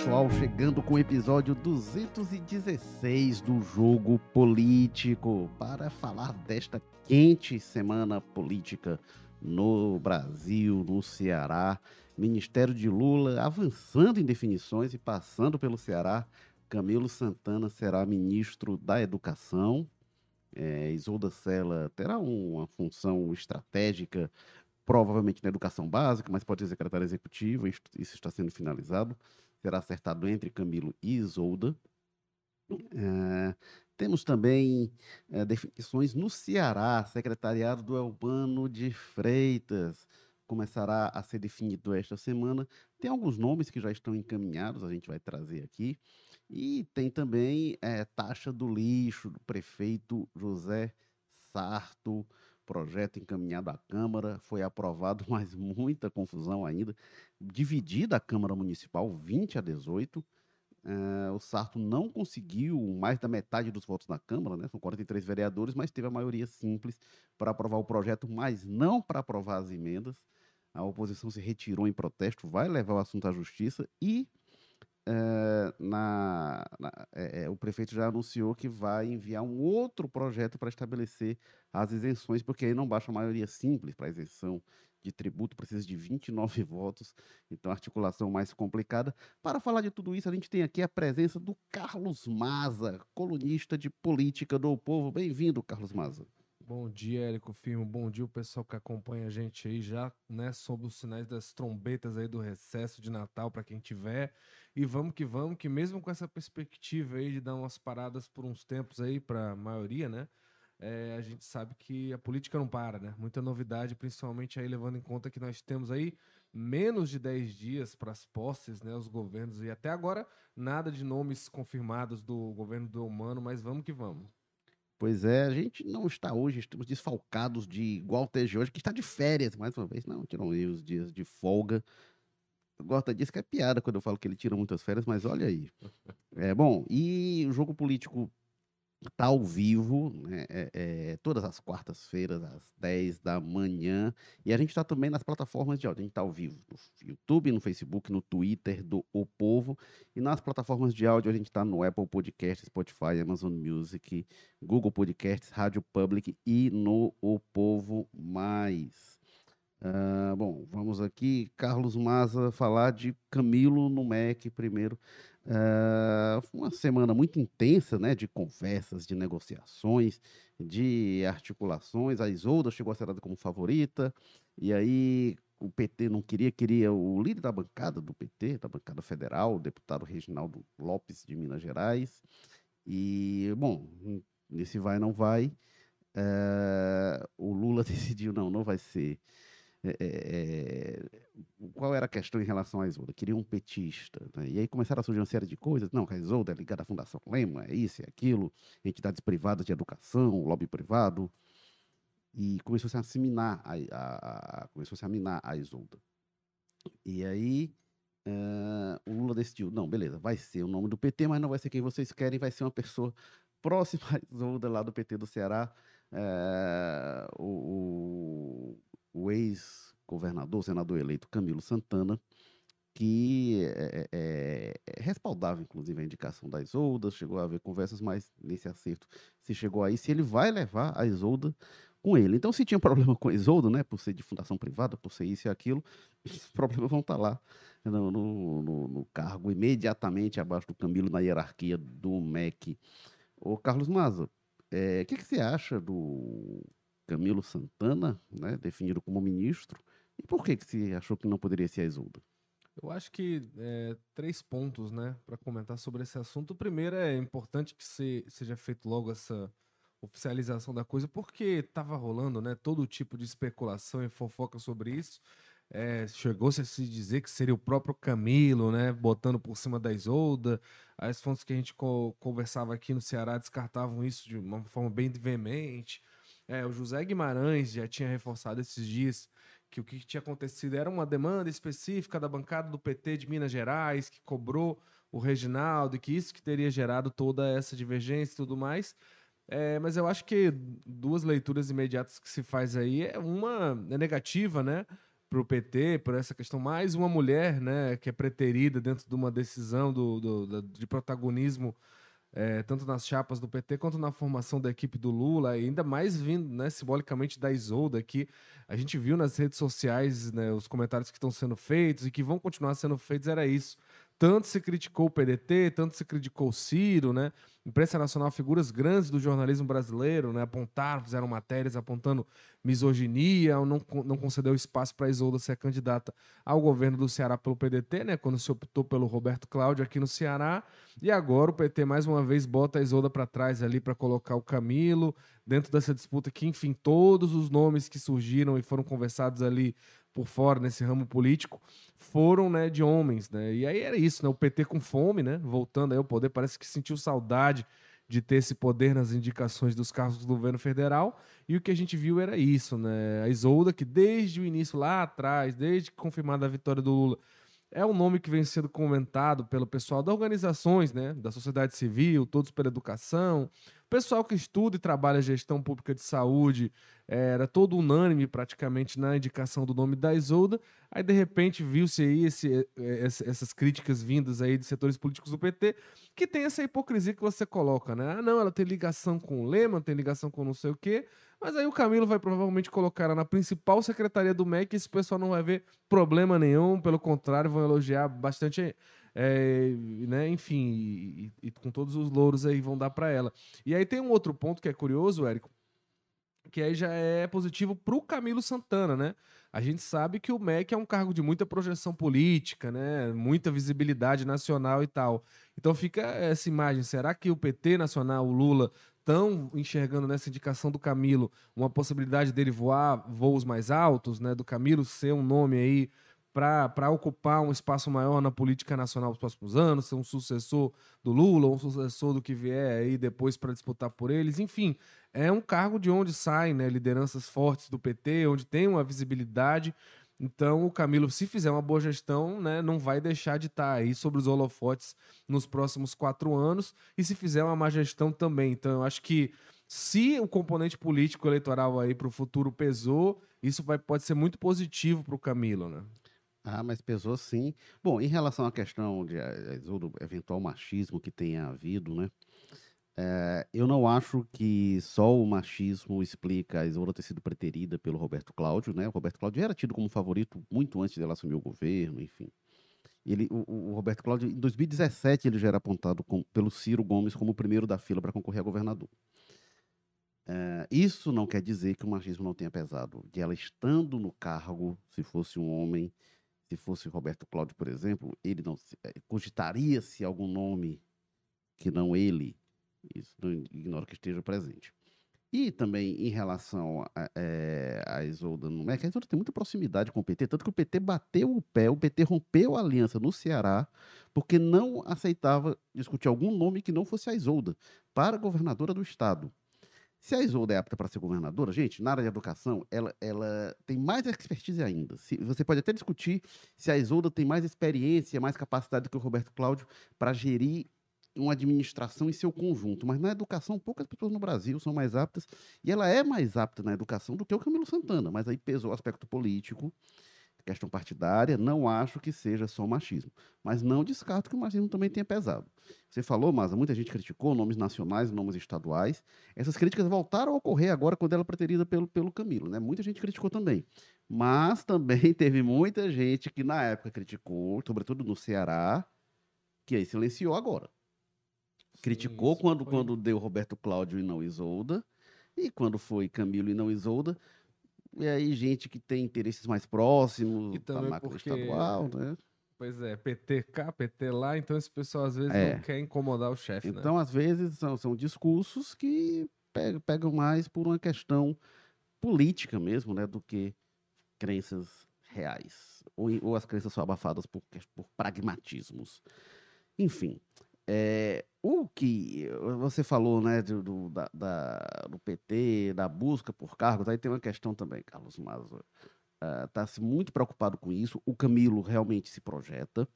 pessoal, chegando com o episódio 216 do Jogo Político para falar desta quente semana política no Brasil, no Ceará. Ministério de Lula avançando em definições e passando pelo Ceará. Camilo Santana será ministro da Educação. É, Isolda Sela terá uma função estratégica, provavelmente na educação básica, mas pode ser secretária executiva, isso, está sendo finalizado. Será acertado entre Camilo e Isolda. É, temos também é, definições no Ceará, secretariado do Elbano de Freitas começará a ser definido esta semana. Tem alguns nomes que já estão encaminhados, a gente vai trazer aqui. E tem também é, taxa do lixo do prefeito José Sarto, projeto encaminhado à Câmara, foi aprovado, mas muita confusão ainda. Dividida a Câmara Municipal, 20 a 18. É, o Sarto não conseguiu mais da metade dos votos na Câmara, né? são 43 vereadores, mas teve a maioria simples para aprovar o projeto, mas não para aprovar as emendas a oposição se retirou em protesto, vai levar o assunto à justiça e é, na, na é, o prefeito já anunciou que vai enviar um outro projeto para estabelecer as isenções, porque aí não baixa a maioria simples para isenção de tributo, precisa de 29 votos, então articulação mais complicada. Para falar de tudo isso, a gente tem aqui a presença do Carlos Maza, colunista de política do Povo. Bem-vindo, Carlos Maza. Bom dia, Érico Firmo. Bom dia, o pessoal que acompanha a gente aí já, né, sob os sinais das trombetas aí do recesso de Natal para quem tiver. E vamos que vamos, que mesmo com essa perspectiva aí de dar umas paradas por uns tempos aí para a maioria, né? É, a gente sabe que a política não para, né? Muita novidade, principalmente aí levando em conta que nós temos aí menos de 10 dias para as posses, né? Os governos, e até agora nada de nomes confirmados do governo do Humano, mas vamos que vamos. Pois é, a gente não está hoje, estamos desfalcados de Walter hoje, que está de férias, mais uma vez. Não, aí os dias de folga. O Gorta disse que é piada quando eu falo que ele tira muitas férias, mas olha aí. É bom, e o jogo político Está ao vivo, né, é, é, todas as quartas-feiras, às 10 da manhã. E a gente está também nas plataformas de áudio. A gente está ao vivo no YouTube, no Facebook, no Twitter do O Povo. E nas plataformas de áudio a gente está no Apple Podcast, Spotify, Amazon Music, Google Podcasts, Rádio Public e no O Povo Mais. Uh, bom, vamos aqui, Carlos Maza, falar de Camilo no MEC primeiro. Uh, uma semana muito intensa, né, de conversas, de negociações, de articulações. A Isolda chegou a ser dada como favorita, e aí o PT não queria, queria o líder da bancada do PT, da bancada federal, o deputado Reginaldo Lopes de Minas Gerais. E, bom, nesse vai não vai, uh, o Lula decidiu, não, não vai ser é, é, é, qual era a questão em relação à Isolda? Queria um petista. Né? E aí começaram a surgir uma série de coisas. Não, a Isolda é ligada à Fundação Lema, é isso, é aquilo, entidades privadas de educação, lobby privado. E começou-se a assiminar a, a, a, começou-se a minar a Isolda. E aí uh, o Lula decidiu, não, beleza, vai ser o nome do PT, mas não vai ser quem vocês querem, vai ser uma pessoa próxima à Isolda lá do PT do Ceará. Uh, o, o ex-governador, senador eleito Camilo Santana, que é, é, é, respaldava, inclusive, a indicação da Isolda, chegou a haver conversas, mas nesse acerto se chegou aí, se ele vai levar a Isolda com ele. Então, se tinha problema com a Isolda, né, por ser de fundação privada, por ser isso e aquilo, os problemas vão estar tá lá no, no, no, no cargo imediatamente abaixo do Camilo na hierarquia do MEC. Ô, Carlos Maza, é, o é, que, que você acha do Camilo Santana, né, definido como ministro. E por que, que se achou que não poderia ser a Isolda? Eu acho que é, três pontos né, para comentar sobre esse assunto. O primeiro é importante que se, seja feito logo essa oficialização da coisa, porque estava rolando né, todo tipo de especulação e fofoca sobre isso. É, Chegou-se a se dizer que seria o próprio Camilo, né, botando por cima da Isolda. As fontes que a gente co conversava aqui no Ceará descartavam isso de uma forma bem veemente. É, o José Guimarães já tinha reforçado esses dias que o que tinha acontecido era uma demanda específica da bancada do PT de Minas Gerais, que cobrou o Reginaldo, e que isso que teria gerado toda essa divergência e tudo mais. É, mas eu acho que duas leituras imediatas que se faz aí é uma é negativa, né? Para o PT, por essa questão, mais uma mulher né, que é preterida dentro de uma decisão do, do, do de protagonismo, é, tanto nas chapas do PT quanto na formação da equipe do Lula, ainda mais vindo né, simbolicamente da Isolda, que a gente viu nas redes sociais né, os comentários que estão sendo feitos e que vão continuar sendo feitos, era isso. Tanto se criticou o PDT, tanto se criticou o Ciro, né? Imprensa nacional, figuras grandes do jornalismo brasileiro, né? Apontaram, fizeram matérias apontando misoginia, não, não concedeu espaço para Isolda ser candidata ao governo do Ceará pelo PDT, né? Quando se optou pelo Roberto Cláudio aqui no Ceará. E agora o PT mais uma vez bota a Isolda para trás ali para colocar o Camilo dentro dessa disputa que, enfim, todos os nomes que surgiram e foram conversados ali por fora nesse ramo político foram né, de homens, né? E aí era isso, né? O PT com fome, né? Voltando aí ao poder, parece que sentiu saudade de ter esse poder nas indicações dos cargos do governo federal. E o que a gente viu era isso, né? A Isolda, que desde o início lá atrás, desde confirmada a vitória do Lula, é um nome que vem sendo comentado pelo pessoal das organizações, né? Da sociedade civil, todos pela educação, pessoal que estuda e trabalha gestão pública de saúde era todo unânime praticamente na indicação do nome da Isolda. Aí, de repente, viu-se aí esse, essas críticas vindas aí de setores políticos do PT, que tem essa hipocrisia que você coloca, né? Ah, não, ela tem ligação com o Lema, tem ligação com não sei o quê. Mas aí o Camilo vai provavelmente colocar ela na principal secretaria do MEC e esse pessoal não vai ver problema nenhum, pelo contrário, vão elogiar bastante é, né, enfim, e, e, com todos os louros aí vão dar para ela. E aí tem um outro ponto que é curioso, Érico, que aí já é positivo para o Camilo Santana, né? A gente sabe que o MEC é um cargo de muita projeção política, né? Muita visibilidade nacional e tal. Então fica essa imagem: será que o PT nacional, o Lula, estão enxergando nessa indicação do Camilo uma possibilidade dele voar voos mais altos, né? Do Camilo ser um nome aí para ocupar um espaço maior na política nacional nos próximos anos, ser um sucessor do Lula, um sucessor do que vier aí depois para disputar por eles. Enfim, é um cargo de onde saem né, lideranças fortes do PT, onde tem uma visibilidade. Então, o Camilo, se fizer uma boa gestão, né, não vai deixar de estar tá aí sobre os holofotes nos próximos quatro anos. E se fizer uma má gestão também. Então, eu acho que se o componente político eleitoral aí para o futuro pesou, isso vai, pode ser muito positivo para o Camilo, né? Ah, mas pesou sim. Bom, em relação à questão de, eh, do eventual machismo que tenha havido, né? É, eu não acho que só o machismo explica a Isolda ter sido preterida pelo Roberto Cláudio, né? O Roberto Cláudio era tido como favorito muito antes dela assumir o governo, enfim. Ele, o, o Roberto Cláudio, em 2017, ele já era apontado com, pelo Ciro Gomes como o primeiro da fila para concorrer a governador. É, isso não quer dizer que o machismo não tenha pesado. De ela estando no cargo, se fosse um homem, se fosse Roberto Cláudio, por exemplo, ele não é, cogitaria-se algum nome que não ele. Isso não ignora que esteja presente. E também em relação a, é, a Isolda no MEC, a Isolda tem muita proximidade com o PT, tanto que o PT bateu o pé, o PT rompeu a aliança no Ceará, porque não aceitava discutir algum nome que não fosse a Isolda para governadora do estado. Se a Isolda é apta para ser governadora, gente, na área de educação, ela, ela tem mais expertise ainda. Se, você pode até discutir se a Isolda tem mais experiência, mais capacidade do que o Roberto Cláudio para gerir uma administração em seu conjunto. Mas na educação, poucas pessoas no Brasil são mais aptas. E ela é mais apta na educação do que o Camilo Santana. Mas aí pesou o aspecto político questão partidária, não acho que seja só machismo. Mas não descarto que o machismo também tenha pesado. Você falou, Maza, muita gente criticou nomes nacionais, nomes estaduais. Essas críticas voltaram a ocorrer agora quando ela é preterida pelo, pelo Camilo, né? Muita gente criticou também. Mas também teve muita gente que na época criticou, sobretudo no Ceará, que aí silenciou agora. Criticou Sim, quando, foi... quando deu Roberto Cláudio e não Isolda, e quando foi Camilo e não Isolda, e aí, gente que tem interesses mais próximos, e da máquina porque... estadual, né? Pois é, PT cá, PT lá, então esse pessoal às vezes é. não quer incomodar o chefe, né? Então, né? às vezes, são, são discursos que pegam, pegam mais por uma questão política mesmo, né? Do que crenças reais. Ou, ou as crenças são abafadas por, por pragmatismos. Enfim, é, o que você falou, né, do, do, da, da, do PT, da busca por cargos, aí tem uma questão também, Carlos Mazo. Está uh, muito preocupado com isso. O Camilo realmente se projeta.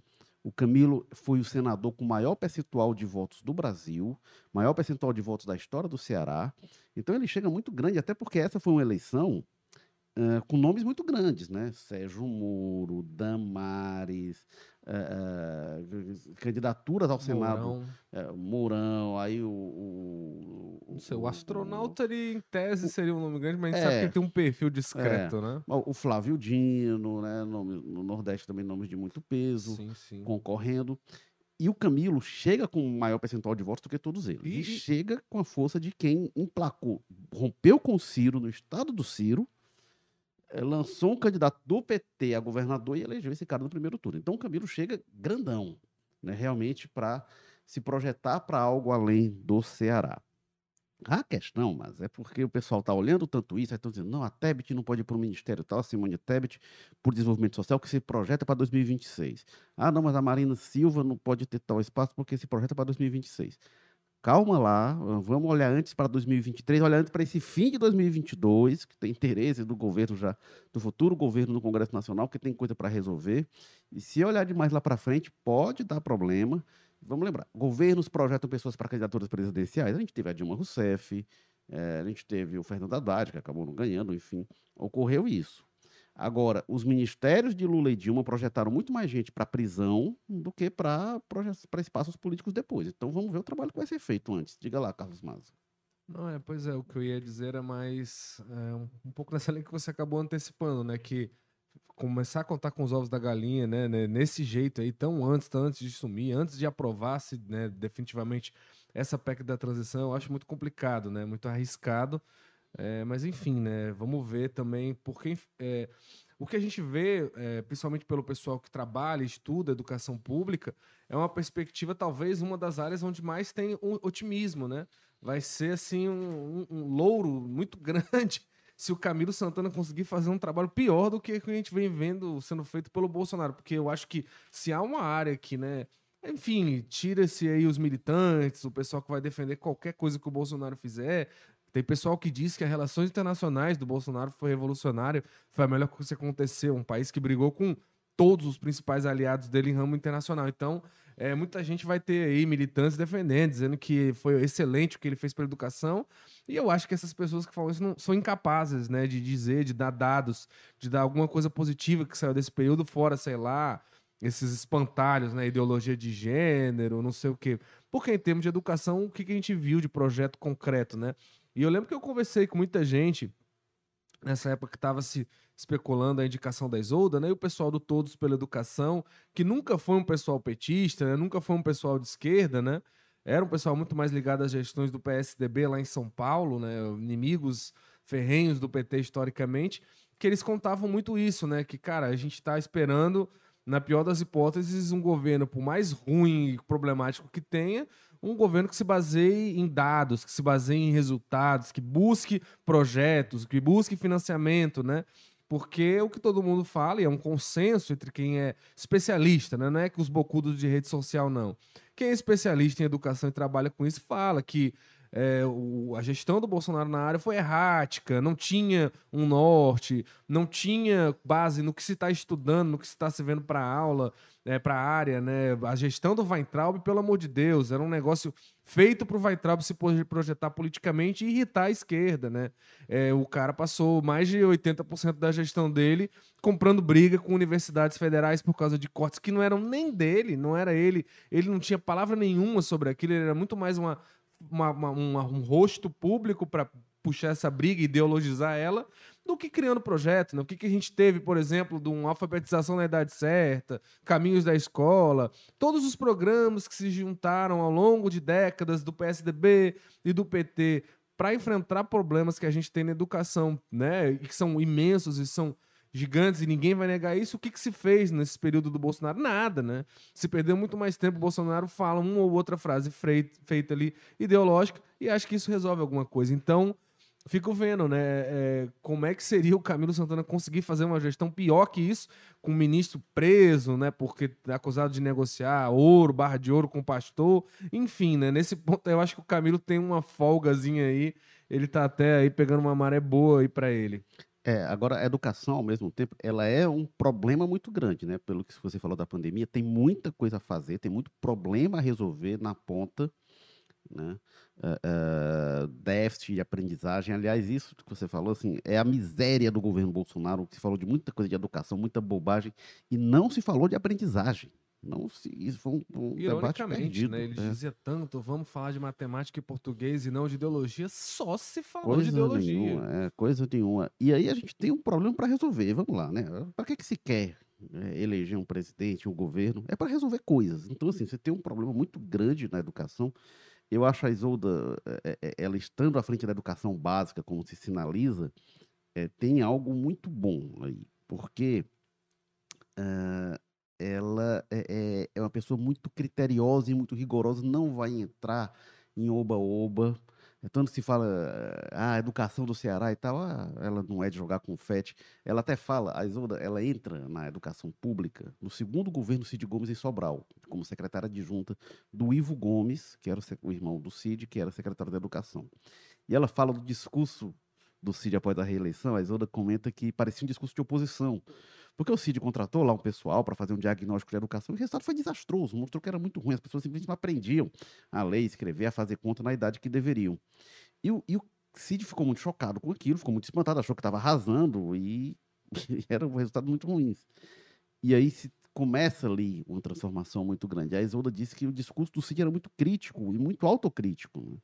O Camilo foi o senador com maior percentual de votos do Brasil, maior percentual de votos da história do Ceará. Então ele chega muito grande, até porque essa foi uma eleição uh, com nomes muito grandes, né? Sérgio Moro, Damares, uh, candidaturas ao Senado. Mourão. Mourão, aí o. o, o, sei, o astronauta, ele, em tese, seria um nome grande, mas a gente é, sabe que ele tem um perfil discreto, é, né? O Flávio Dino, né? Nome, no Nordeste também nomes de muito peso, sim, sim. concorrendo. E o Camilo chega com um maior percentual de votos do que todos eles. E, e chega com a força de quem emplacou, rompeu com o Ciro no estado do Ciro, lançou um candidato do PT a governador e elegeu esse cara no primeiro turno. Então o Camilo chega grandão, né, realmente para se projetar para algo além do Ceará. A questão, mas é porque o pessoal está olhando tanto isso, estão dizendo, não, a Tebet não pode ir para o Ministério tal, a Simone Tebet, por desenvolvimento social, que se projeta para 2026. Ah, não, mas a Marina Silva não pode ter tal espaço porque se projeta para 2026. Calma lá, vamos olhar antes para 2023, olhar antes para esse fim de 2022, que tem interesse do governo já, do futuro governo no Congresso Nacional, que tem coisa para resolver. E se olhar demais lá para frente, pode dar problema. Vamos lembrar, governos projetam pessoas para candidaturas presidenciais. A gente teve a Dilma Rousseff, é, a gente teve o Fernando Haddad, que acabou não ganhando, enfim, ocorreu isso. Agora, os ministérios de Lula e Dilma projetaram muito mais gente para prisão do que para espaços políticos depois. Então vamos ver o trabalho que vai ser feito antes. Diga lá, Carlos Maza. Não, é, pois é, o que eu ia dizer é mais é, um, um pouco nessa linha que você acabou antecipando, né? Que começar a contar com os ovos da galinha, né, né, nesse jeito aí, tão antes, tão antes de sumir, antes de aprovar-se, né, definitivamente essa PEC da transição, eu acho muito complicado, né, muito arriscado, é, mas enfim, né, vamos ver também, porque é, o que a gente vê, é, principalmente pelo pessoal que trabalha, estuda educação pública, é uma perspectiva, talvez, uma das áreas onde mais tem um otimismo, né, vai ser, assim, um, um, louro muito grande se o Camilo Santana conseguir fazer um trabalho pior do que que a gente vem vendo sendo feito pelo Bolsonaro. Porque eu acho que se há uma área que, né, enfim, tira-se aí os militantes, o pessoal que vai defender qualquer coisa que o Bolsonaro fizer. Tem pessoal que diz que as relações internacionais do Bolsonaro foi revolucionária, foi a melhor coisa que aconteceu. Um país que brigou com todos os principais aliados dele em ramo internacional. Então, é, muita gente vai ter aí militantes defendendo, dizendo que foi excelente o que ele fez pela educação. E eu acho que essas pessoas que falam isso não, são incapazes, né, de dizer, de dar dados, de dar alguma coisa positiva que saiu desse período, fora, sei lá, esses espantalhos, né, ideologia de gênero, não sei o quê. Porque em termos de educação, o que, que a gente viu de projeto concreto, né? E eu lembro que eu conversei com muita gente nessa época que estava se especulando a indicação da Isolda, né? E o pessoal do Todos pela Educação, que nunca foi um pessoal petista, né? nunca foi um pessoal de esquerda, né? Era um pessoal muito mais ligado às gestões do PSDB lá em São Paulo, né? Inimigos ferrenhos do PT historicamente, que eles contavam muito isso, né? Que, cara, a gente está esperando, na pior das hipóteses, um governo, por mais ruim e problemático que tenha, um governo que se baseie em dados, que se baseie em resultados, que busque projetos, que busque financiamento, né? Porque o que todo mundo fala, e é um consenso entre quem é especialista, né? não é que os bocudos de rede social, não. Quem é especialista em educação e trabalha com isso fala que é, o, a gestão do Bolsonaro na área foi errática, não tinha um norte, não tinha base no que se está estudando, no que se está se vendo para aula, é, para a área, né? A gestão do Weintraub, pelo amor de Deus, era um negócio feito para o Weintraub se projetar politicamente e irritar a esquerda, né? É, o cara passou mais de 80% da gestão dele comprando briga com universidades federais por causa de cortes que não eram nem dele, não era ele, ele não tinha palavra nenhuma sobre aquilo, ele era muito mais uma uma, uma, um rosto público para puxar essa briga e ideologizar ela, do que criando projeto. Né? O que, que a gente teve, por exemplo, de uma alfabetização na idade certa, caminhos da escola, todos os programas que se juntaram ao longo de décadas do PSDB e do PT para enfrentar problemas que a gente tem na educação, né? E que são imensos e são gigantes e ninguém vai negar isso. O que, que se fez nesse período do Bolsonaro? Nada, né? Se perdeu muito mais tempo, o Bolsonaro fala uma ou outra frase feita ali ideológica e acho que isso resolve alguma coisa. Então, fico vendo, né? É, como é que seria o Camilo Santana conseguir fazer uma gestão pior que isso, com o ministro preso, né? Porque é acusado de negociar ouro, barra de ouro com o pastor. Enfim, né? Nesse ponto, eu acho que o Camilo tem uma folgazinha aí. Ele tá até aí pegando uma maré boa aí para ele. É, agora, a educação, ao mesmo tempo, ela é um problema muito grande, né? Pelo que você falou da pandemia, tem muita coisa a fazer, tem muito problema a resolver na ponta, né? Uh, uh, déficit de aprendizagem. Aliás, isso que você falou, assim, é a miséria do governo Bolsonaro. Se falou de muita coisa de educação, muita bobagem, e não se falou de aprendizagem. Não se, isso foi um, um debate perdido. Né, ele é. dizia tanto, vamos falar de matemática e português e não de ideologia, só se falou coisa de ideologia. Nenhuma, é, coisa nenhuma. E aí a gente tem um problema para resolver, vamos lá, né? Para que, que se quer é, eleger um presidente, um governo? É para resolver coisas. Então, assim, você tem um problema muito grande na educação. Eu acho a Isolda, é, é, ela estando à frente da educação básica, como se sinaliza, é, tem algo muito bom aí, porque uh, ela é, é, é, uma pessoa muito criteriosa e muito rigorosa, não vai entrar em oba-oba. É tanto se fala, ah, a educação do Ceará e tal, ah, ela não é de jogar confete. Ela até fala, a Isolda, ela entra na educação pública no segundo governo Cid Gomes em Sobral, como secretária adjunta do Ivo Gomes, que era o irmão do Cid, que era secretário da Educação. E ela fala do discurso do Cid após a reeleição, a Isolda comenta que parecia um discurso de oposição, porque o Cid contratou lá um pessoal para fazer um diagnóstico de educação e o resultado foi desastroso. Mostrou que era muito ruim. As pessoas simplesmente não aprendiam a ler, escrever, a fazer conta na idade que deveriam. E, o, e o Cid ficou muito chocado com aquilo, ficou muito espantado, achou que estava arrasando e, e era um resultado muito ruim. E aí se começa ali uma transformação muito grande. A Isolda disse que o discurso do Cid era muito crítico e muito autocrítico. Né?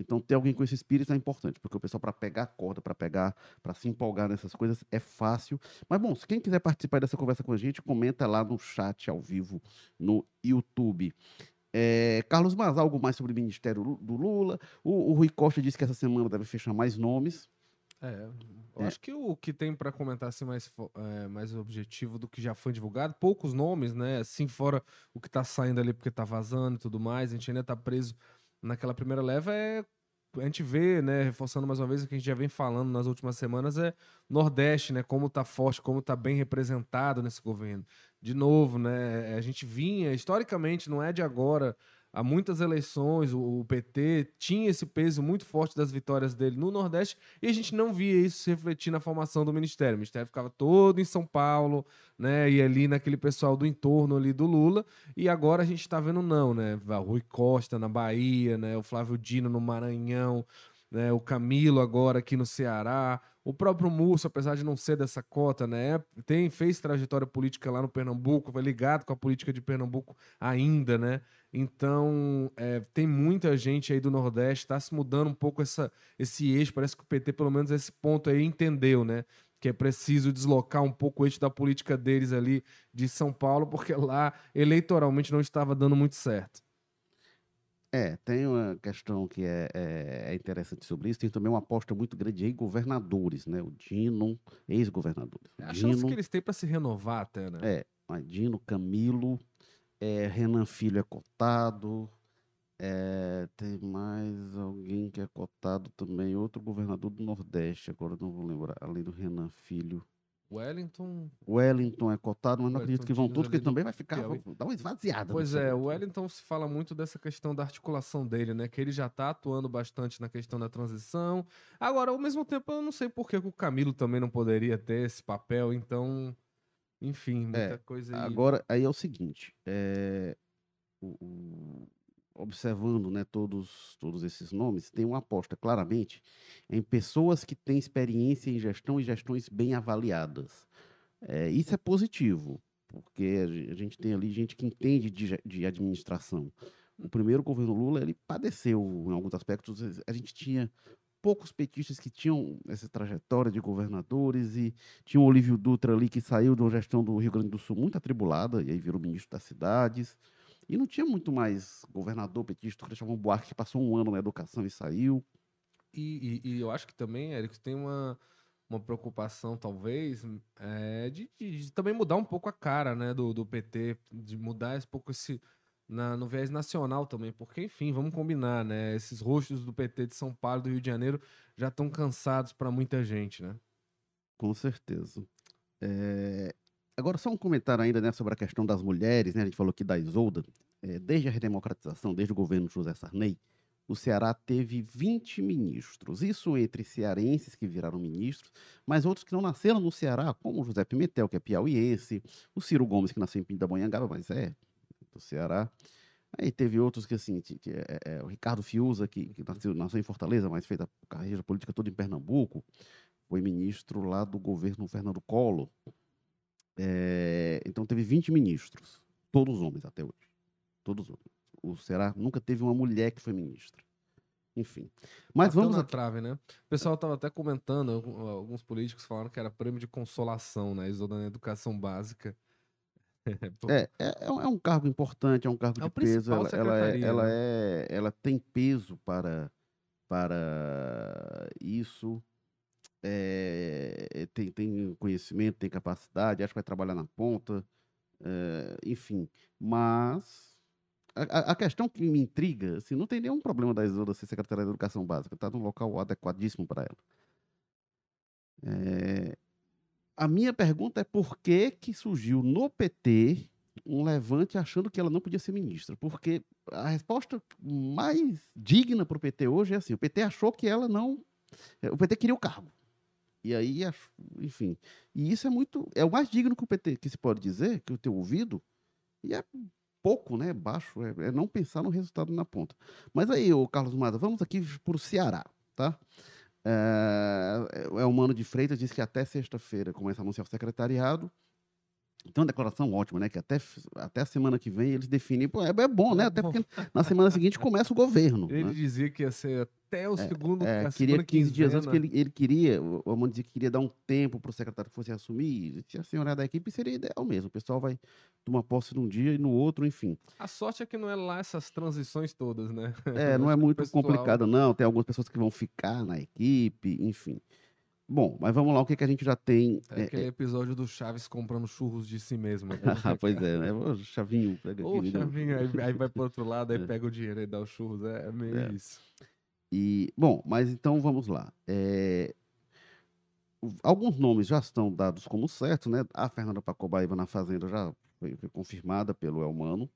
Então, ter alguém com esse espírito é importante, porque o pessoal, para pegar corda, para pegar, para se empolgar nessas coisas, é fácil. Mas, bom, se quem quiser participar dessa conversa com a gente, comenta lá no chat ao vivo no YouTube. É, Carlos Mas, algo mais sobre o Ministério do Lula. O, o, Rui Costa disse que essa semana deve fechar mais nomes. É, eu é. acho que o que tem para comentar assim, mais, é, mais objetivo do que já foi divulgado, poucos nomes, né? Assim, fora o que está saindo ali porque está vazando e tudo mais, a gente ainda está preso naquela primeira leva é a gente vê, né, reforçando mais uma vez o que a gente já vem falando nas últimas semanas, é Nordeste, né, como tá forte, como tá bem representado nesse governo. De novo, né, a gente vinha, historicamente, não é de agora, há muitas eleições, o, PT tinha esse peso muito forte das vitórias dele no Nordeste e a gente não via isso se refletir na formação do Ministério. O Ministério ficava todo em São Paulo, né? E ali naquele pessoal do entorno ali do Lula. E agora a gente está vendo não, né? Rui Costa na Bahia, né? O Flávio Dino no Maranhão, né? O Camilo agora aqui no Ceará. O próprio Múcio, apesar de não ser dessa cota, né, tem, fez trajetória política lá no Pernambuco, vai ligado com a política de Pernambuco ainda, né? Então, é, tem muita gente aí do Nordeste, está se mudando um pouco essa, esse eixo. Parece que o PT, pelo menos, esse ponto aí entendeu, né? Que é preciso deslocar um pouco o eixo da política deles ali de São Paulo, porque lá eleitoralmente não estava dando muito certo. É, tem uma questão que é, é, é, interessante sobre isso. Tem também uma aposta muito grande em governadores, né? O Dino, ex-governadores. A chance que eles têm para se renovar até, né? É, Dino, Camilo, é, Renan Filho é cotado. É, tem mais alguém que é cotado também, outro governador do Nordeste, agora não vou lembrar, além do Renan Filho. Wellington. Wellington é cotado, mas não acredito que vão todos, porque também vai ficar. Vai dar uma esvaziada. Pois é, o Wellington se fala muito dessa questão da articulação dele, né? Que ele já tá atuando bastante na questão da transição. Agora, ao mesmo tempo, eu não sei por que o Camilo também não poderia ter esse papel, então. Enfim, muita é, coisa aí. Agora, aí é o seguinte: é, o, o, observando né, todos, todos esses nomes, tem uma aposta claramente em pessoas que têm experiência em gestão e gestões bem avaliadas. É, isso é positivo, porque a gente tem ali gente que entende de, de administração. O primeiro governo Lula ele padeceu em alguns aspectos. A gente tinha poucos petistas que tinham essa trajetória de governadores e tinha o Olívio Dutra ali que saiu de uma gestão do Rio Grande do Sul muito atribulada e aí virou ministro das cidades. E não tinha muito mais governador petista, Cristóvão Buarque que passou um ano na educação e saiu. E, e, e eu acho que também, Érico, tem uma, uma preocupação, talvez, é, de, de, de, também mudar um pouco a cara né, do, do PT, de mudar um pouco esse, na, no viés nacional também, porque, enfim, vamos combinar, né? Esses rostos do PT de São Paulo do Rio de Janeiro já estão cansados para muita gente, né? Com certeza. É... Agora, só um comentário ainda né, sobre a questão das mulheres, né? A gente falou aqui da Isolda. É, desde a redemocratização, desde o governo José Sarney, o Ceará teve 20 ministros. Isso entre cearenses que viraram ministros, mas outros que não nasceram no Ceará, como o José Pimentel, que é piauiense, o Ciro Gomes, que nasceu em Pindamonhangaba, mas é do Ceará. Aí teve outros que, assim, que, que é, é, o Ricardo Fiuza, que, que nasceu, nasceu, em Fortaleza, mas fez a carreira política toda em Pernambuco, foi ministro lá do governo Fernando Collor. É, então teve 20 ministros, todos homens até hoje. Todos homens. O Ceará nunca teve uma mulher que foi ministra. Enfim. Mas Bateu vamos. na trave, né? O pessoal estava até comentando, alguns políticos falaram que era prêmio de consolação, né? Isolda na educação básica. É, é, é um- é um cargo importante, é um cargo É de peso. Ela, ela, é, ela, né? é, ela tem peso para, para isso. É, tem, tem conhecimento, tem capacidade, acho que vai trabalhar na ponta, é, enfim. Mas a, a- questão que me intriga, assim, não tem nenhum problema da Isolda ser secretária da Educação Básica, está num local adequadíssimo para ela. É, a minha pergunta é por que, que surgiu no PT um levante achando que ela não podia ser ministra? Porque a resposta mais digna para o PT hoje é assim: o PT achou que ela não. O PT queria o cargo. E aí, enfim. E isso é muito. É o mais digno que o PT que se pode dizer, que eu tenho ouvido, e é pouco, né? Baixo, é, é não pensar no resultado na ponta. Mas aí, ô Carlos Mada, vamos aqui para o Ceará, tá? É, é, o Mano de Freitas disse que até sexta-feira começa a anunciar o secretariado. Tem uma declaração ótima, né? Que até, até a semana que vem eles definem. Pô, é, é bom, né? É Até porque na semana seguinte começa o governo. Ele né? dizia que ia ser até o segundo. É, a queria segunda 15 dias antes, quinzena. porque ele, ele queria, o o Amanda dizia que queria dar um tempo para o secretário que fosse assumir. Se a senhora da equipe seria ideal mesmo. O pessoal vai tomar posse num dia e no outro, enfim. A sorte é que não é lá essas transições todas, né? É, não é que muito pessoal- complicado, não. Tem algumas pessoas que vão ficar na equipe, enfim. Bom, mas vamos lá, o que, que a gente já tem. É é, aquele episódio do Chaves comprando churros de si mesmo. né? Ah, pois é, né? Ô, Chavinho, pega Ô, Chavinho, aí, aí vai pro outro lado, aí É. pega o dinheiro e dá os churros. É, é meio É. isso. E, bom, mas então vamos lá. É, o- alguns nomes já estão dados como certos, né? A Fernanda Pacobaíba na Fazenda já foi, foi confirmada pelo Elmano.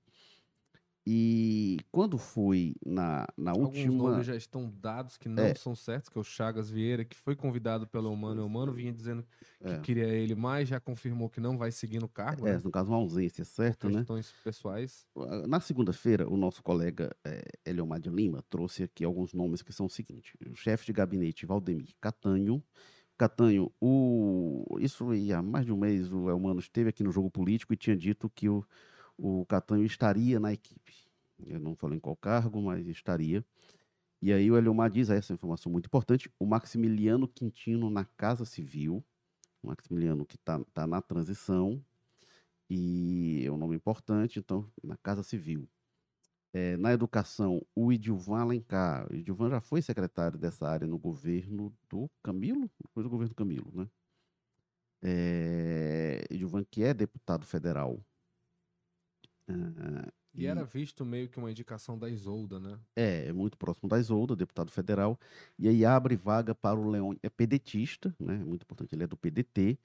E quando foi na, na Alguns última. nomes já estão dados que não É. são certos, que é o Chagas Vieira, que foi convidado pelo Humano. O Humano vinha dizendo que É. queria ele, mas já confirmou que não vai seguir no cargo, É, né? no caso, uma ausência, certo, né? Questões pessoais. Na segunda-feira, o nosso colega é, Eliomar de Lima trouxe aqui alguns nomes que são o seguinte: o chefe de gabinete Valdemir Catanho. Catanho, o... isso aí há mais de um mês, o Elmano esteve aqui no jogo político e tinha dito que o, o Catanho estaria na equipe. Eu não falei em qual cargo, mas estaria. E aí o Eliomar diz essa informação muito importante: o Maximiliano Quintino na Casa Civil, o Maximiliano que está tá na transição, e é um nome importante, então, na Casa Civil. É, na educação, o Idilvan Alencar. O Idilvan já foi secretário dessa área no governo do Camilo? Foi do governo Camilo, né? É, Idilvan, que é deputado federal. Ah, E era visto meio que uma indicação da Isolda, né? é, é muito próximo da Isolda, deputado federal, e aí abre vaga para o Leão, é pedetista, né? é Muito importante, ele é do PDT.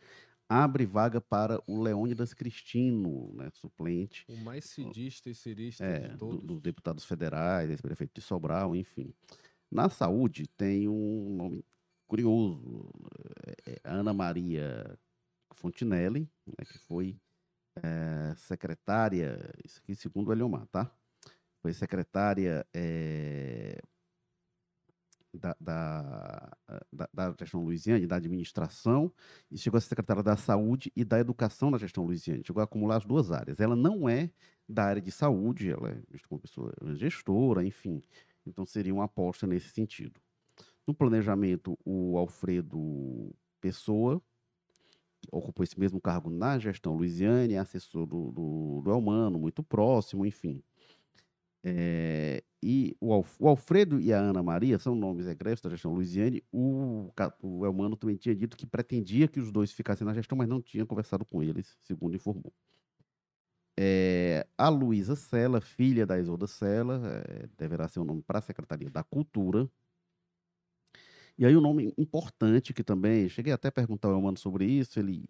Abre vaga para o Leônidas Cristino, né? Suplente. O mais cidista e cirista É, de do- todos. dos deputados federais, ex-prefeito de Sobral, enfim. Na saúde tem um nome curioso, é, é Ana Maria Fontinelli, né, que foi é, secretária, isso aqui segundo o Eliomar, tá? Foi secretária é, da, da, da, da gestão Luiziane, da administração, e chegou a ser secretária da saúde e da educação na gestão Luiziane. Chegou a acumular as duas áreas. Ela não é da área de saúde, ela é vista como pessoa gestora, enfim. Então seria uma aposta nesse sentido. No planejamento, o Alfredo Pessoa ocupou esse mesmo cargo na gestão Luiziane, é assessor do, do, do Elmano, muito próximo, enfim. É, e o, Alf- o Alfredo e a Ana Maria são nomes egressos da gestão Luiziane. O, o Elmano também tinha dito que pretendia que os dois ficassem na gestão, mas não tinha conversado com eles, segundo informou. É, a Luísa Sela, filha da Isolda Sela, é, deverá ser o nome para a Secretaria da Cultura. E aí um nome importante que também, cheguei até a perguntar ao Elmano sobre isso, ele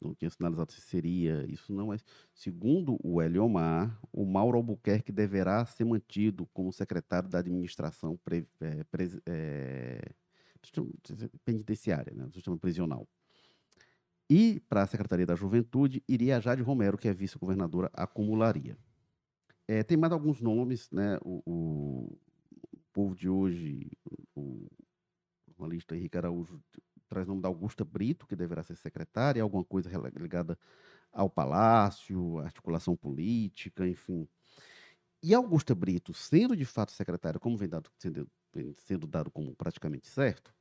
não tinha sinalizado se seria isso não, mas segundo o Eliomar, o Mauro Albuquerque deverá ser mantido como secretário da administração pre, é, pres- é, penitenciária, né, do sistema prisional. E para a Secretaria da Juventude, iria a Jade Romero, que é vice-governadora, acumularia. É, tem mais alguns nomes, né? O, o, o povo de hoje, o jornalista Henrique Araújo traz o nome da Augusta Brito, que deverá ser secretária, alguma coisa ligada ao palácio, articulação política, enfim. E Augusta Brito, sendo de fato secretária, como vem, dado, sendo, sendo dado como praticamente certo,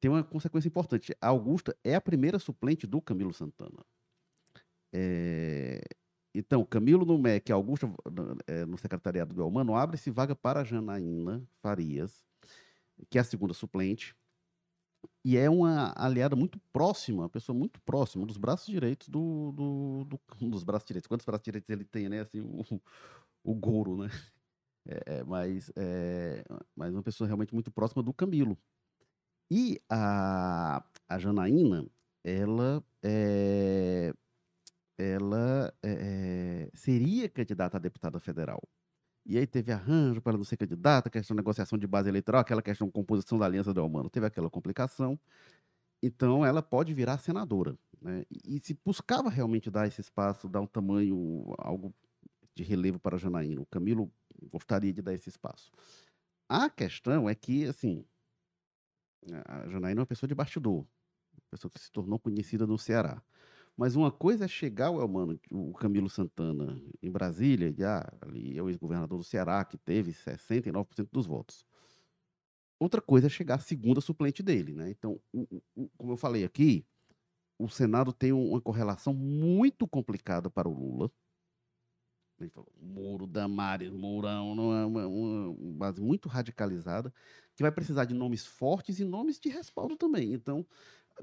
tem uma consequência importante. A Augusta é a primeira suplente do Camilo Santana. É, então, Camilo no MEC, Augusta é, no secretariado do Elmano, abre-se vaga para Janaína Farias, que é a segunda suplente, e é uma aliada muito próxima, uma pessoa muito próxima, dos braços direitos do, do, do um dos braços direitos. Quantos braços direitos ele tem, né? Assim, o, o Goro, né? É, é, mas, é, mas uma pessoa realmente muito próxima do Camilo. E a, a Janaína, ela é, ela é, é, seria candidata a deputada federal. E aí teve arranjo para não ser candidata, questão de negociação de base eleitoral, aquela questão de composição da aliança do Humano, teve aquela complicação. Então ela pode virar senadora. Né? E, se buscava realmente dar esse espaço, dar um tamanho, algo de relevo para Janaína. O Camilo gostaria de dar esse espaço. A questão é que, assim, a Janaína é uma pessoa de bastidor, uma pessoa que se tornou conhecida no Ceará. Mas uma coisa é chegar o Elmano, o Camilo Santana, em Brasília, e ah, ali é o ex-governador do Ceará, que teve 69% dos votos. Outra coisa é chegar a segunda suplente dele, né? Então, o, o, como eu falei aqui, o Senado tem uma correlação muito complicada para o Lula. Ele falou, Moro, Damares, Mourão, uma, uma, uma base muito radicalizada, que vai precisar de nomes fortes e nomes de respaldo também. Então,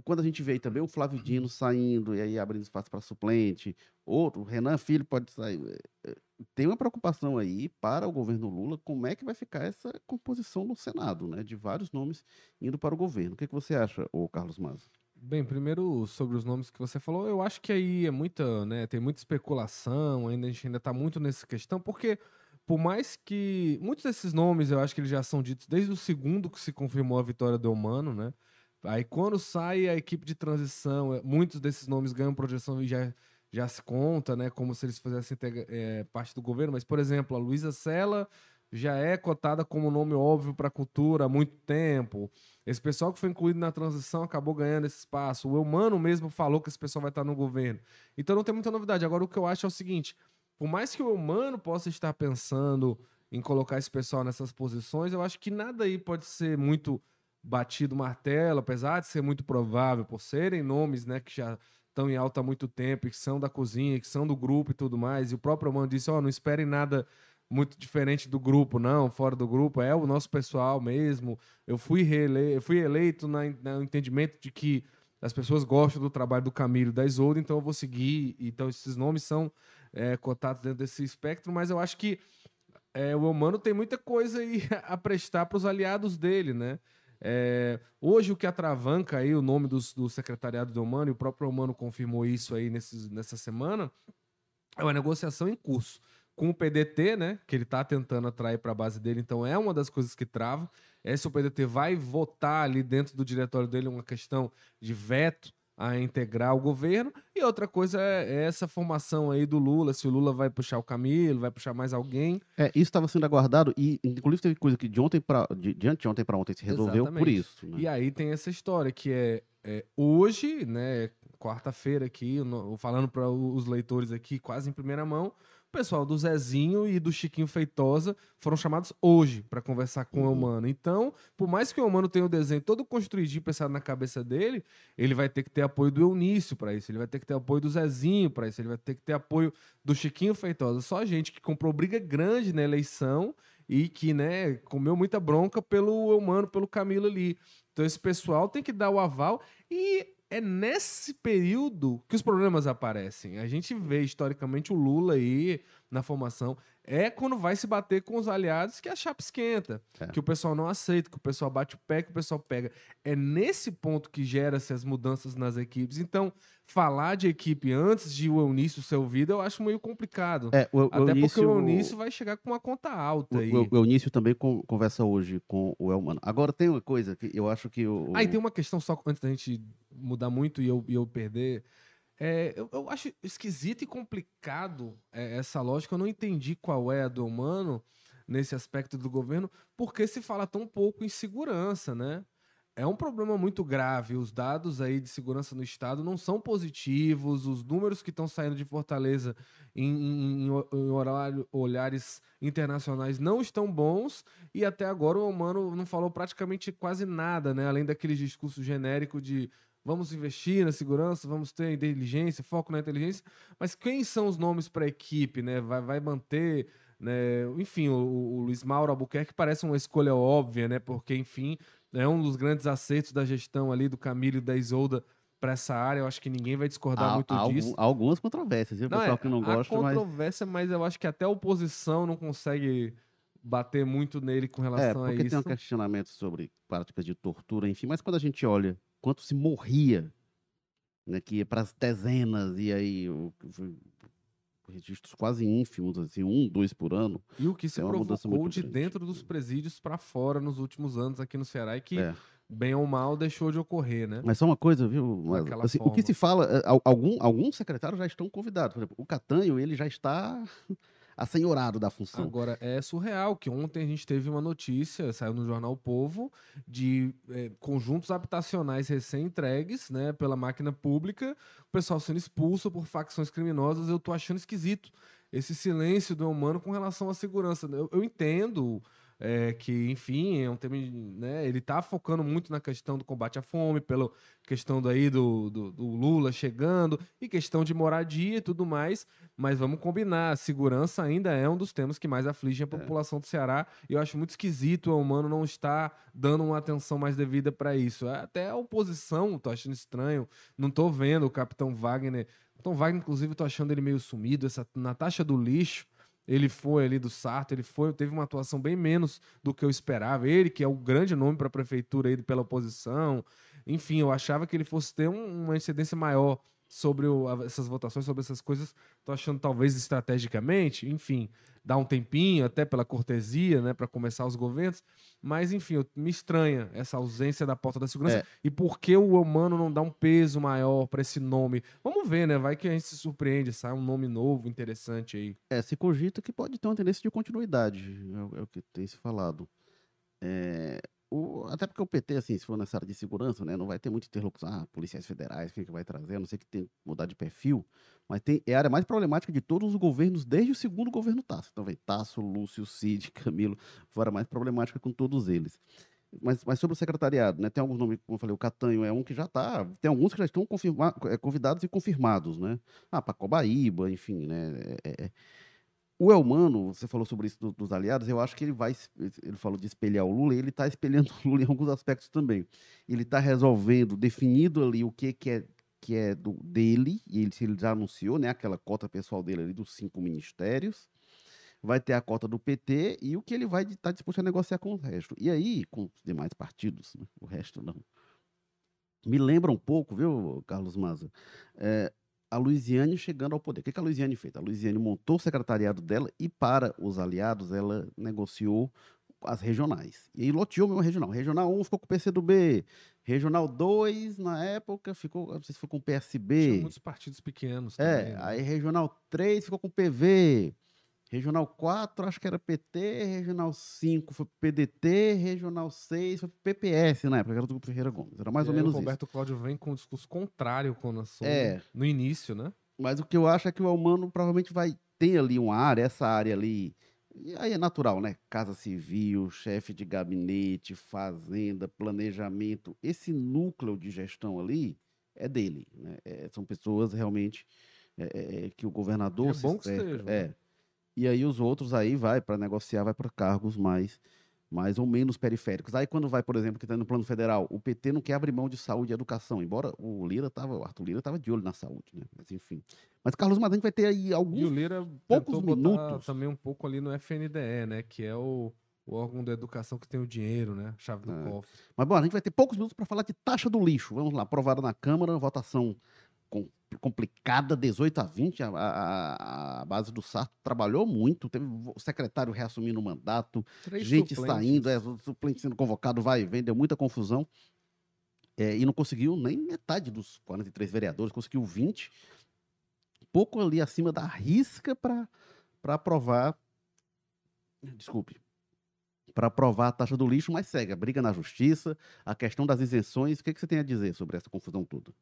quando a gente vê também o Flávio Dino saindo e aí abrindo espaço para suplente, outro, Renan Filho pode sair. Eh, eh, tem uma preocupação aí para o governo Lula, como é que vai ficar essa composição no Senado, né? De vários nomes indo para o governo. O que, é que você acha, o Carlos Maza? Bem, primeiro sobre os nomes que você falou, eu acho que aí é muita, né, tem muita especulação, ainda a gente ainda está muito nessa questão, porque por mais que muitos desses nomes eu acho que eles já são ditos desde o segundo que se confirmou a vitória do Humano, né? Aí quando sai a equipe de transição, é, muitos desses nomes ganham projeção e já, já se conta, né? Como se eles fizessem é, parte do governo. Mas, por exemplo, a Luísa Sela já é cotada como nome óbvio para a cultura há muito tempo. Esse pessoal que foi incluído na transição acabou ganhando esse espaço. O Eumano mesmo falou que esse pessoal vai estar no governo. Então não tem muita novidade. Agora, o que eu acho é o seguinte: por mais que o Eumano possa estar pensando em colocar esse pessoal nessas posições, eu acho que nada aí pode ser muito batido martelo, apesar de ser muito provável, por serem nomes né, que já estão em alta há muito tempo, que são da cozinha, que são do grupo e tudo mais. E o próprio Mano disse: Ó, oh, não esperem nada muito diferente do grupo, não, fora do grupo, é o nosso pessoal mesmo. Eu fui, reele... fui eleito na, no entendimento de que as pessoas gostam do trabalho do Camilo da Isolda, então eu vou seguir. Então esses nomes são é, cotados dentro desse espectro, mas eu acho que é, o Humano tem muita coisa aí a prestar para os aliados dele, né? É, hoje o que atravanca aí o nome do, do secretariado do Humano, e o próprio Humano confirmou isso aí nesses, nessa semana, é uma negociação em curso com o PDT, né, que ele está tentando atrair para a base dele, então é uma das coisas que trava. É se o PDT vai votar ali dentro do diretório dele uma questão de veto a integrar o governo. E outra coisa é, é, essa formação aí do Lula, se o Lula vai puxar o Camilo, vai puxar mais alguém. É, isso estava sendo aguardado e inclusive teve coisa que de ontem para de, de anteontem para ontem se resolveu Exatamente. por isso. Né? E aí tem essa história que é, é hoje, né, quarta-feira aqui, no, falando para os leitores aqui quase em primeira mão, o pessoal do Zezinho e do Chiquinho Feitosa foram chamados hoje para conversar com uhum. o Humano. Então, por mais que o Humano tenha o desenho todo construidinho pensado na cabeça dele, ele vai ter que ter apoio do Eunício para isso, ele vai ter que ter apoio do Zezinho para isso, ele vai ter que ter apoio do Chiquinho Feitosa. Só gente que comprou briga grande na eleição e que, né, comeu muita bronca pelo Humano, pelo Camilo ali. Então esse pessoal tem que dar o aval e é nesse período que os problemas aparecem. A gente vê historicamente o Lula aí na formação. É quando vai se bater com os aliados que a chapa esquenta, é. que o pessoal não aceita, que o pessoal bate o pé, que o pessoal pega. É nesse ponto que gera-se as mudanças nas equipes. Então, falar de equipe antes de o Eunício ser ouvido, eu acho meio complicado. É, o, Até Eunício, porque o Eunício vai chegar com uma conta alta o, aí. O, o Eunício também conversa hoje com o Elmano. Agora, tem uma coisa que eu acho que o... Ah, e tem uma questão só antes da gente mudar muito e eu, e eu perder. É, eu, eu acho esquisito e complicado é, essa lógica. Eu não entendi qual é a do humano nesse aspecto do governo, porque se fala tão pouco em segurança, né? É um problema muito grave. Os dados aí de segurança no estado não são positivos. Os números que estão saindo de Fortaleza em, em, em horário, olhares internacionais não estão bons. E até agora o Humano não falou praticamente quase nada, né? Além daquele discurso genérico de vamos investir na segurança, vamos ter inteligência, foco na inteligência. Mas quem são os nomes para a equipe, né? Vai, vai manter né? Enfim, o, o Luiz Mauro Albuquerque parece uma escolha óbvia, né? Porque, enfim, é um dos grandes acertos da gestão ali do Camilo e da Isolda para essa área. Eu acho que ninguém vai discordar há, muito há disso. Há algumas controvérsias, viu? O pessoal é, que não gosta. Há controvérsia, mas... mas eu acho que até a oposição não consegue bater muito nele com relação é, porque a isso. tem um questionamento sobre práticas de tortura, enfim, mas quando a gente olha quanto se morria, né, que ia para as dezenas, e aí o, registros quase ínfimos, assim, um, dois por ano. E o que se é provocou de grande. dentro dos presídios para fora nos últimos anos aqui no Ceará e que, é. bem ou mal, deixou de ocorrer, né? Mas só uma coisa, viu? Assim, o que se fala, é, algum, alguns secretários já estão convidados. Por exemplo, o Catanho, ele já está assenhorado da função. Agora, é surreal que ontem a gente teve uma notícia, saiu no jornal o Povo, de é, conjuntos habitacionais recém-entregues né, pela máquina pública, o pessoal sendo expulso por facções criminosas. Eu tô achando esquisito esse silêncio do humano com relação à segurança. Eu, eu entendo é, que, enfim, é um tema, né, ele está focando muito na questão do combate à fome, pela questão daí do, do, do, Lula chegando, e questão de moradia e tudo mais, mas vamos combinar, a segurança ainda é um dos temas que mais afligem a é. população do Ceará, e eu acho muito esquisito o humano não estar dando uma atenção mais devida para isso. Até a oposição, tô achando estranho, não tô vendo o Capitão Wagner, o Capitão Wagner, inclusive, tô achando ele meio sumido, essa Natasha do lixo, ele foi ali do Sarto, ele foi, teve uma atuação bem menos do que eu esperava. Ele, que é o grande nome para a prefeitura aí pela oposição. Enfim, eu achava que ele fosse ter um, uma incidência maior sobre o, essas votações, sobre essas coisas. Tô achando talvez estrategicamente, enfim, dar um tempinho até pela cortesia, né, para começar os governos. Mas enfim, me estranha essa ausência da porta da segurança é. e por que o humano não dá um peso maior para esse nome. Vamos ver, né? Vai que a gente se surpreende, sai um nome novo, interessante aí. É, se cogita que pode ter uma tendência de continuidade, é, é o que tem se falado. É, o, até porque o PT, assim, se for nessa área de segurança, né, não vai ter muita interlocução. Ah, policiais federais, quem que vai trazer? A não sei que tem mudar de perfil. Mas tem, é a área mais problemática de todos os governos, desde o segundo governo Tasso. Então, vem Tasso, Lúcio, Cid, Camilo, fora mais problemática com todos eles. Mas, mas sobre o secretariado, né? Tem alguns nomes, como eu falei, o Catanho é um que já está. Tem alguns que já estão é, convidados e confirmados, né? Ah, Pacobaíba, enfim, né? É, é, o Elmano, você falou sobre isso do, dos aliados, eu acho que ele vai, ele falou de espelhar o Lula, e ele está espelhando o Lula em alguns aspectos também. Ele está resolvendo, definindo ali o que, que é que é do dele, e ele, ele já anunciou, né, aquela cota pessoal dele ali dos cinco ministérios, vai ter a cota do PT e o que ele vai estar tá disposto a negociar com o resto. E aí, com os demais partidos, né, o resto não. Me lembra um pouco, viu, Carlos Maza, é, a Luiziane chegando ao poder. O que, que a Luiziane fez? A Luiziane montou o secretariado dela e, para os aliados, ela negociou as regionais. E aí loteou mesmo a regional. Regional 1 ficou com o PCdoB. Regional 2, na época, ficou, não sei se foi com o PSB. Tinha muitos partidos pequenos é, também. É, né? aí Regional 3 ficou com o PV. Regional 4, acho que era PT, Regional 5 foi PDT, Regional 6 foi PPS na época, era do Grupo Ferreira Gomes. Era mais e ou menos isso. O Roberto isso. Cláudio vem com um discurso contrário com a sua, é. no início, né? Mas o que eu acho é que o Almano provavelmente vai ter ali uma área, essa área ali. E aí é natural, né? Casa Civil, chefe de gabinete, fazenda, planejamento. Esse núcleo de gestão ali é dele. Né? É, são pessoas realmente é, é, é que o governador. É bom que esteja. É. Né? E aí os outros aí vai para negociar, vai para cargos mais mais ou menos periféricos. Aí quando vai, por exemplo, que está no plano federal, o PT não quer abrir mão de saúde e educação, embora o Lira tava, o Arthur Lira estava de olho na saúde, né? Mas enfim. Mas Carlos Madanho vai ter aí alguns e o Lira poucos minutos também um pouco ali no FNDE, né, que é o, o órgão da educação que tem o dinheiro, né, a chave do é. cofre. Mas bom, a gente vai ter poucos minutos para falar de taxa do lixo. Vamos lá, aprovada na Câmara, votação complicada, 18 a 20. A, a, a base do Sarto trabalhou muito, teve o secretário reassumindo o mandato, Três gente suplentes. saindo, é, o suplente sendo convocado, vai e vem, deu muita confusão. é, e não conseguiu nem metade dos 43 vereadores, conseguiu 20, pouco ali acima da risca para aprovar. Desculpe. Para aprovar a taxa do lixo, mas segue a briga na justiça, a questão das isenções. O que, que você tem a dizer sobre essa confusão toda?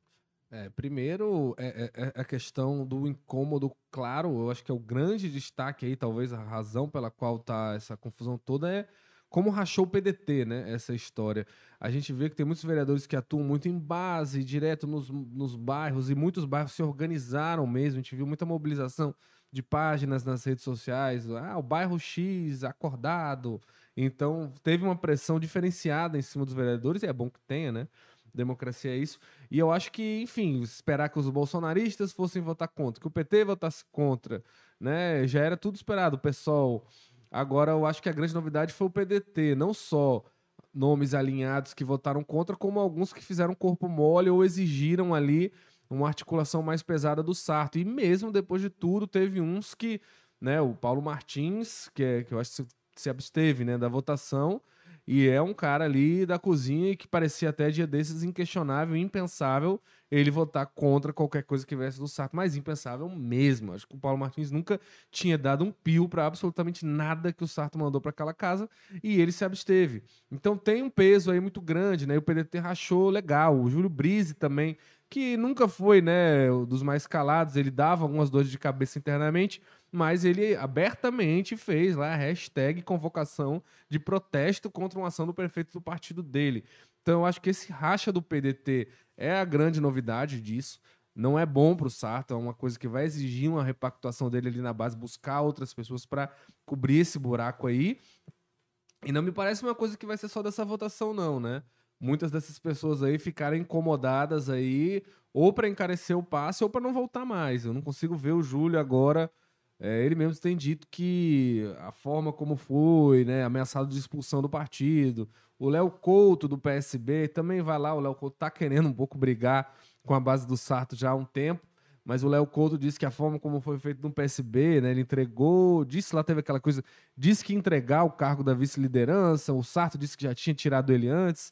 É, primeiro, é, é, é, a questão do incômodo, claro, eu acho que é o grande destaque aí, talvez a razão pela qual tá essa confusão toda é como rachou o PDT, né? Essa história. A gente vê que tem muitos vereadores que atuam muito em base, direto nos, nos bairros, e muitos bairros se organizaram mesmo. A gente viu muita mobilização de páginas nas redes sociais. Ah, o bairro X acordado. Então, teve uma pressão diferenciada em cima dos vereadores, e é bom que tenha, né? Democracia é isso. E eu acho que, enfim, esperar que os bolsonaristas fossem votar contra, que o PT votasse contra, né? Já era tudo esperado. Pessoal Agora, eu acho que a grande novidade foi o PDT, não só nomes alinhados que votaram contra, como alguns que fizeram corpo mole ou exigiram ali uma articulação mais pesada do Sarto. E mesmo depois de tudo, teve uns que, né, o Paulo Martins, que, é, que eu acho que se absteve né, da votação, e é um cara ali da cozinha que parecia até dia desses inquestionável, impensável ele votar contra qualquer coisa que viesse do Sarto. Mas impensável mesmo. Acho que o Paulo Martins nunca tinha dado um pio para absolutamente nada que o Sarto mandou para aquela casa e ele se absteve. Então tem um peso aí muito grande, né? E o PDT rachou legal. O Júlio Brise também, que nunca foi, né, dos mais calados, ele dava algumas dores de cabeça internamente, mas ele abertamente fez lá a hashtag convocação de protesto contra uma ação do prefeito do partido dele. Então eu acho que esse racha do PDT é a grande novidade disso. Não é bom para o Sarto, é uma coisa que vai exigir uma repactuação dele ali na base, buscar outras pessoas para cobrir esse buraco aí. E não me parece uma coisa que vai ser só dessa votação, não, né? Muitas dessas pessoas aí ficarem incomodadas aí, ou para encarecer o passe, ou para não voltar mais. Eu não consigo ver o Júlio agora é, ele mesmo tem dito que a forma como foi, né, ameaçado de expulsão do partido. O Léo Couto, do PSB, também vai lá. O Léo Couto tá querendo um pouco brigar com a base do Sarto já há um tempo. Mas o Léo Couto disse que a forma como foi feito no PSB, né, ele entregou, disse lá, teve aquela coisa, disse que entregar o cargo da vice-liderança, o Sarto disse que já tinha tirado ele antes.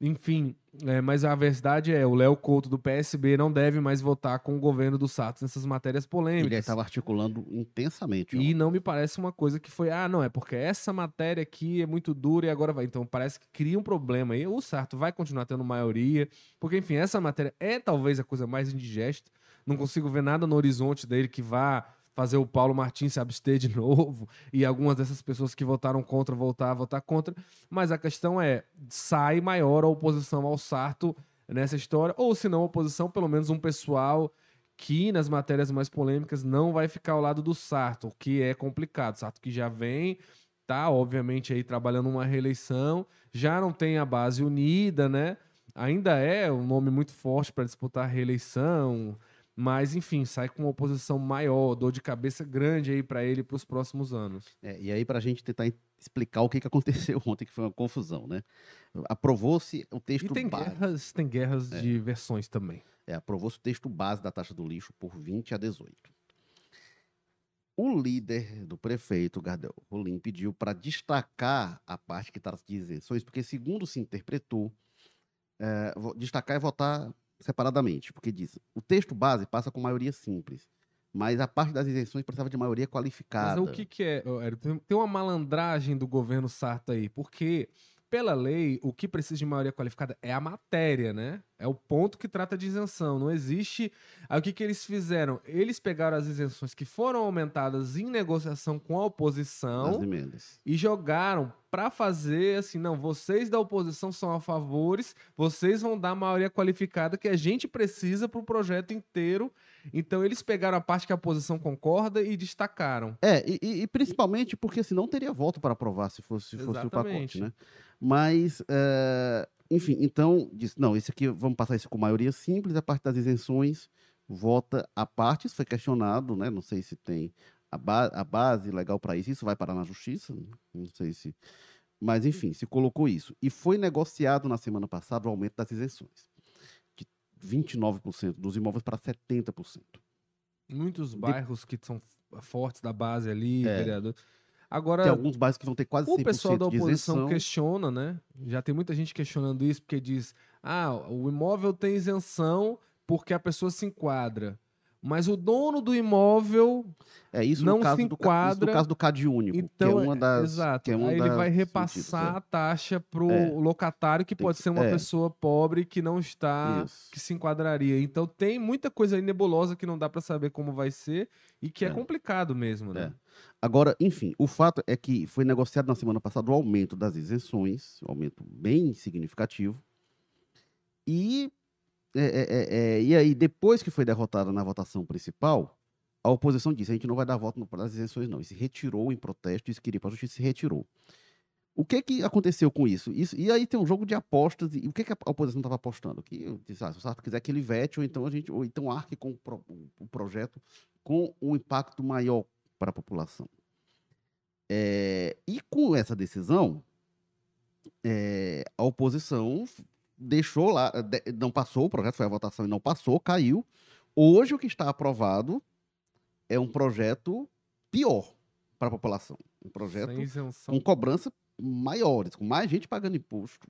Enfim, é, mas a verdade é, o Léo Couto do PSB não deve mais votar com o governo do Santos nessas matérias polêmicas. Ele estava articulando intensamente. E ó. não me parece uma coisa que foi, ah, não, é porque essa matéria aqui é muito dura e agora vai. Então parece que cria um problema aí. O Sarto vai continuar tendo maioria, porque, enfim, essa matéria é talvez a coisa mais indigesta. Não consigo ver nada no horizonte dele que vá fazer o Paulo Martins se abster de novo e algumas dessas pessoas que votaram contra voltar a votar contra. Mas a questão é: sai maior a oposição ao Sarto nessa história, ou se não, oposição, pelo menos um pessoal que nas matérias mais polêmicas não vai ficar ao lado do Sarto, que é complicado. Sarto que já vem, tá, obviamente, aí trabalhando uma reeleição, já não tem a base unida, né? Ainda é um nome muito forte para disputar a reeleição. Mas, enfim, sai com uma oposição maior, dor de cabeça grande aí para ele para os próximos anos. É, e aí, para a gente tentar explicar o que, que aconteceu ontem, que foi uma confusão, né? Aprovou-se o texto e tem base. Guerras, tem guerras é. de versões também. É, aprovou-se o texto base da taxa do lixo por 20 a 18. O líder do prefeito, Gardel Rolim, pediu para destacar a parte que trata de isenções, porque, segundo se interpretou, é, destacar é votar separadamente, porque diz, o texto base passa com maioria simples, mas a parte das isenções precisava de maioria qualificada. Mas o que, que é, Tem uma malandragem do governo Sarto aí, porque pela lei, o que precisa de maioria qualificada é a matéria, né? É o ponto que trata de isenção. Não existe. Aí o que, que eles fizeram? Eles pegaram as isenções que foram aumentadas em negociação com a oposição e jogaram para fazer assim: não, vocês da oposição são a favores, vocês vão dar a maioria qualificada que a gente precisa para o projeto inteiro. Então eles pegaram a parte que a oposição concorda e destacaram. É, e, e principalmente porque senão teria voto para aprovar se fosse, se fosse o pacote, né? Mas, uh, enfim, então, disse, não, esse aqui, vamos passar isso com maioria simples, a parte das isenções, vota a parte, isso foi questionado, né? Não sei se tem a, ba a base legal para isso, isso vai parar na justiça, não sei se... Mas, enfim, se colocou isso. E foi negociado na semana passada o aumento das isenções. De 29% dos imóveis para 70%. Muitos bairros de... que são fortes da base ali, é. vereador Agora, tem alguns bairros que vão ter quase 100% O pessoal da oposição questiona, né? Já tem muita gente questionando isso, porque diz: Ah, o imóvel tem isenção porque a pessoa se enquadra. Mas o dono do imóvel É isso Não se do, ca- isso enquadra, no caso do CAD único, Então, que é uma das. exato. é uma Aí ele das vai sentidos, repassar é. a taxa pro É. locatário, que pode que- ser uma é. pessoa pobre que não está, Isso. que se enquadraria. Então tem muita coisa aí nebulosa que não dá pra saber como vai ser e que é, É. complicado mesmo, né? Agora, enfim, o fato é que foi negociado na semana passada o aumento das isenções, um aumento bem significativo. E, é, é, é, é, e aí, depois que foi derrotada na votação principal, a oposição disse: a gente não vai dar voto para as isenções, não. E se retirou em protesto, disse que iria para a justiça e se retirou. O que, que aconteceu com isso? isso? E aí tem um jogo de apostas. E o que, que a oposição estava apostando? Que disse, ah, se o Sarto quiser que ele vete, ou então a gente, ou então arque com o, pro- o projeto com um impacto maior para a população. É, e com essa decisão, é, a oposição deixou lá, não passou, o projeto foi a votação e não passou, caiu. Hoje o que está aprovado é um projeto pior para a população. Um projeto com cobrança maiores, com mais gente pagando imposto.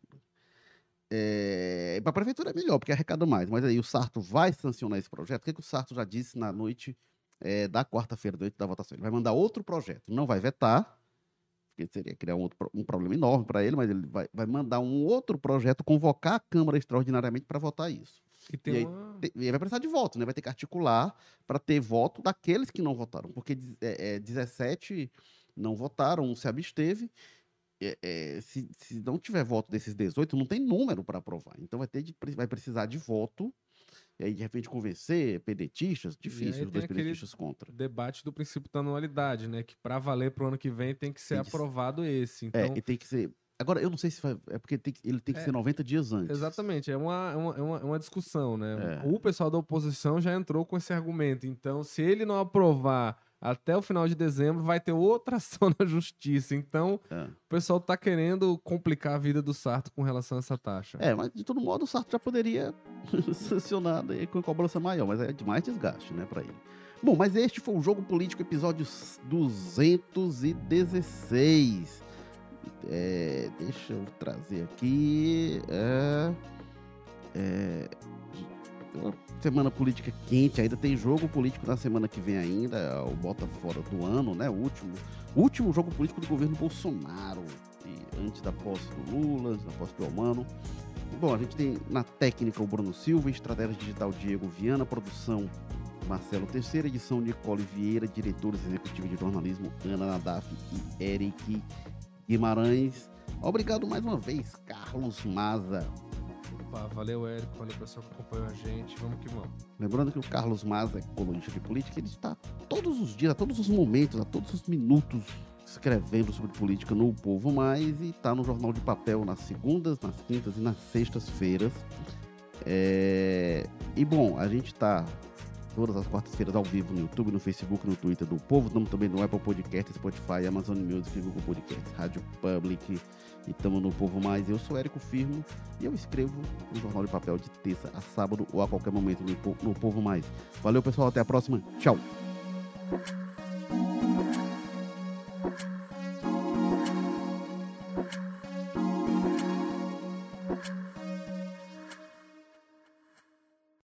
É, para a prefeitura é melhor, porque arrecada mais. Mas aí o Sarto vai sancionar esse projeto. O que, que o Sarto já disse na noite é, da quarta-feira, noite da votação? Ele vai mandar outro projeto. Não vai vetar, porque seria criar um, outro um problema enorme para ele, mas ele vai, vai mandar um outro projeto, convocar a Câmara extraordinariamente para votar isso. E tem e aí uma... Te- vai precisar de voto, né? Vai ter que articular para ter voto daqueles que não votaram. Porque é, é, 17 não votaram, um se absteve. É, é, se, se não tiver voto desses 18, não tem número para aprovar. Então vai, ter de, vai precisar de voto. E aí, de repente, convencer pedetistas, difícil, os dois pedetistas contra. debate do princípio da anualidade, né? Que pra valer pro ano que vem tem que ser Tem que aprovado esse. Então, É, e tem que ser. Agora, eu não sei se vai. É porque tem que- ele tem que É, ser 90 dias antes. Exatamente, é uma, é uma, é uma, é uma discussão, né? É. O pessoal da oposição já entrou com esse argumento. Então, se ele não aprovar até o final de dezembro, vai ter outra ação na justiça. Então, É. o pessoal tá querendo complicar a vida do Sarto com relação a essa taxa. É, mas de todo modo o Sarto já poderia sancionar daí com cobrança maior, mas é de mais desgaste, né, pra ele. Bom, mas este foi o Jogo Político, episódio 216. É, deixa eu trazer aqui. É, é, semana política quente, ainda tem jogo político na semana que vem ainda, o bota fora do ano, né? O último, último jogo político do governo Bolsonaro, e antes da posse do Lula, antes da posse do Almano. Bom, a gente tem na técnica o Bruno Silva, estratégia digital Diego Viana, produção Marcelo Terceira, edição Nicole Vieira, diretores executivos de jornalismo Ana Nadaf e Eric Guimarães. Obrigado mais uma vez, Carlos Maza. Valeu, Érico. Valeu, pessoal que acompanhou a gente. Vamos que vamos. Lembrando que o Carlos Maza é colunista de política, ele está todos os dias, a todos os momentos, a todos os minutos escrevendo sobre política no Povo Mais e está no Jornal de Papel nas segundas, nas quintas e nas sextas-feiras. É, E bom, a gente está todas as quartas-feiras ao vivo no YouTube, no Facebook, no Twitter do Povo, estamos também no Apple Podcast, Spotify, Amazon Music, Google Podcast, Rádio Public e estamos no Povo Mais. Eu sou Érico Firmo e eu escrevo no Jornal de Papel de terça a sábado ou a qualquer momento no Povo Mais. Valeu, pessoal. Até a próxima. Tchau.